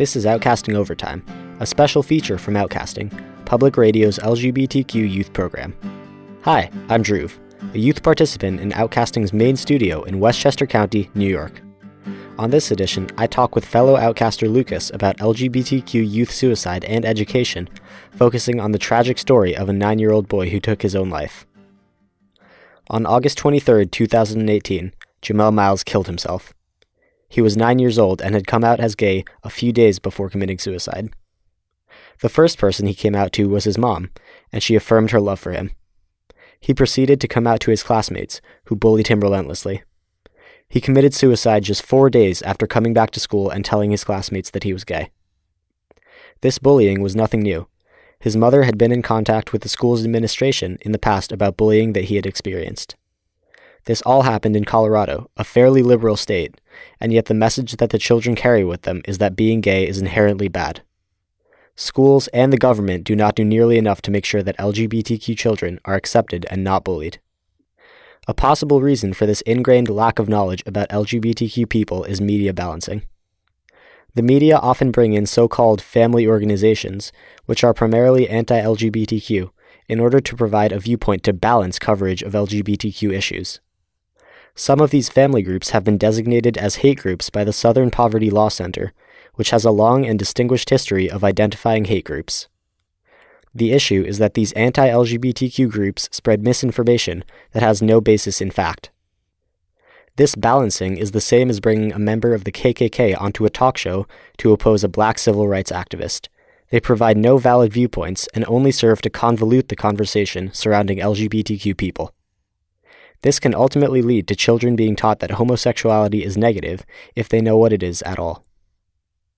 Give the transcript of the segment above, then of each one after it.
This is Outcasting Overtime, a special feature from Outcasting, Public Radio's LGBTQ youth program. Hi, I'm Drew, a youth participant in Outcasting's main studio in Westchester County, New York. On this edition, I talk with fellow Outcaster Lucas about LGBTQ youth suicide and education, focusing on the tragic story of a nine year old boy who took his own life. On August 23, 2018, Jamel Myles killed himself. He was nine years old and had come out as gay a few days before committing suicide. The first person he came out to was his mom, and she affirmed her love for him. He proceeded to come out to his classmates, who bullied him relentlessly. He committed suicide just four days after coming back to school and telling his classmates that he was gay. This bullying was nothing new. His mother had been in contact with the school's administration in the past about bullying that he had experienced. This all happened in Colorado, a fairly liberal state, and yet the message that the children carry with them is that being gay is inherently bad. Schools and the government do not do nearly enough to make sure that LGBTQ children are accepted and not bullied. A possible reason for this ingrained lack of knowledge about LGBTQ people is media balancing. The media often bring in so called family organizations, which are primarily anti LGBTQ, in order to provide a viewpoint to balance coverage of LGBTQ issues. Some of these family groups have been designated as hate groups by the Southern Poverty Law Center, which has a long and distinguished history of identifying hate groups. The issue is that these anti LGBTQ groups spread misinformation that has no basis in fact. This balancing is the same as bringing a member of the KKK onto a talk show to oppose a black civil rights activist. They provide no valid viewpoints and only serve to convolute the conversation surrounding LGBTQ people. This can ultimately lead to children being taught that homosexuality is negative if they know what it is at all.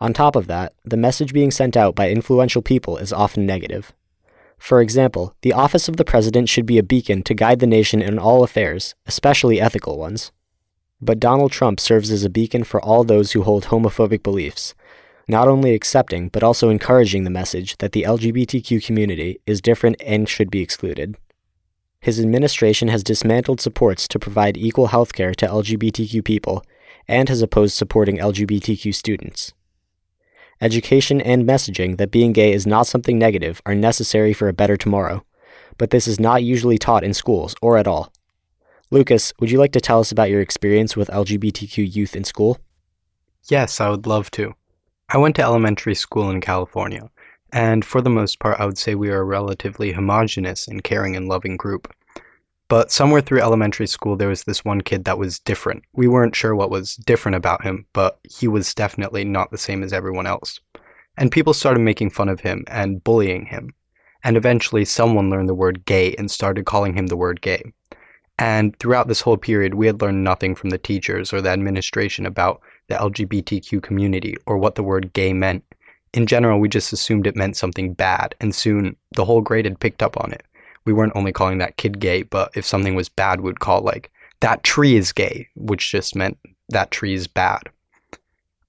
On top of that, the message being sent out by influential people is often negative. For example, the office of the president should be a beacon to guide the nation in all affairs, especially ethical ones. But Donald Trump serves as a beacon for all those who hold homophobic beliefs, not only accepting but also encouraging the message that the LGBTQ community is different and should be excluded. His administration has dismantled supports to provide equal health care to LGBTQ people and has opposed supporting LGBTQ students. Education and messaging that being gay is not something negative are necessary for a better tomorrow, but this is not usually taught in schools or at all. Lucas, would you like to tell us about your experience with LGBTQ youth in school? Yes, I would love to. I went to elementary school in California, and for the most part, I would say we are a relatively homogenous and caring and loving group. But somewhere through elementary school, there was this one kid that was different. We weren't sure what was different about him, but he was definitely not the same as everyone else. And people started making fun of him and bullying him. And eventually, someone learned the word gay and started calling him the word gay. And throughout this whole period, we had learned nothing from the teachers or the administration about the LGBTQ community or what the word gay meant in general, we just assumed it meant something bad, and soon the whole grade had picked up on it. We weren't only calling that kid gay, but if something was bad, we'd call like, that tree is gay, which just meant that tree is bad.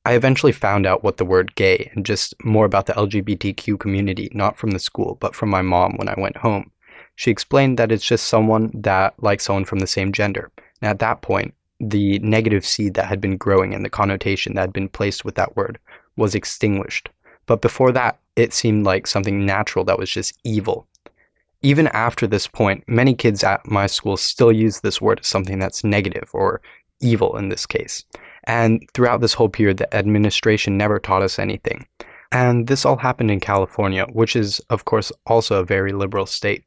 I eventually found out what the word gay and just more about the LGBTQ community, not from the school, but from my mom when I went home. She explained that it's just someone that likes someone from the same gender. And at that point, the negative seed that had been growing and the connotation that had been placed with that word was extinguished. But before that, it seemed like something natural that was just evil. Even after this point, many kids at my school still use this word as something that's negative or evil in this case. And throughout this whole period, the administration never taught us anything. And this all happened in California, which is, of course, also a very liberal state.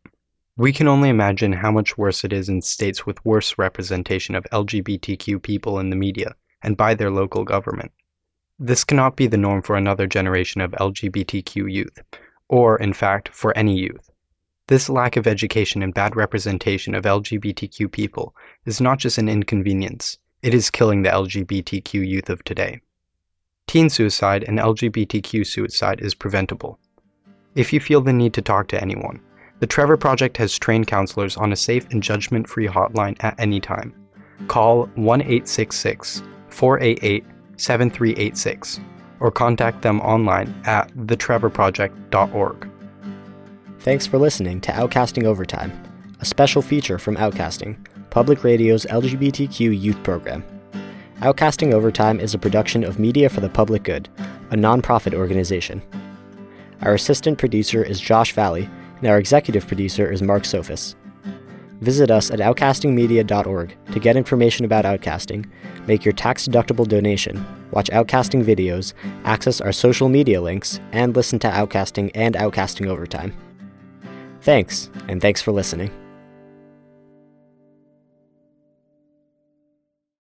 We can only imagine how much worse it is in states with worse representation of LGBTQ people in the media and by their local government. This cannot be the norm for another generation of LGBTQ youth, or, in fact, for any youth. This lack of education and bad representation of LGBTQ people is not just an inconvenience, it is killing the LGBTQ youth of today. Teen suicide and LGBTQ suicide is preventable. If you feel the need to talk to anyone, the Trevor Project has trained counselors on a safe and judgment free hotline at any time. Call 1 866 488 7386 or contact them online at thetrevorproject.org. Thanks for listening to Outcasting Overtime, a special feature from Outcasting, Public Radio's LGBTQ youth program. Outcasting Overtime is a production of Media for the Public Good, a nonprofit organization. Our assistant producer is Josh Valley, and our executive producer is Marc Sophos. Visit us at outcastingmedia.org to get information about outcasting, make your tax deductible donation, watch outcasting videos, access our social media links, and listen to outcasting and outcasting overtime. Thanks, and thanks for listening.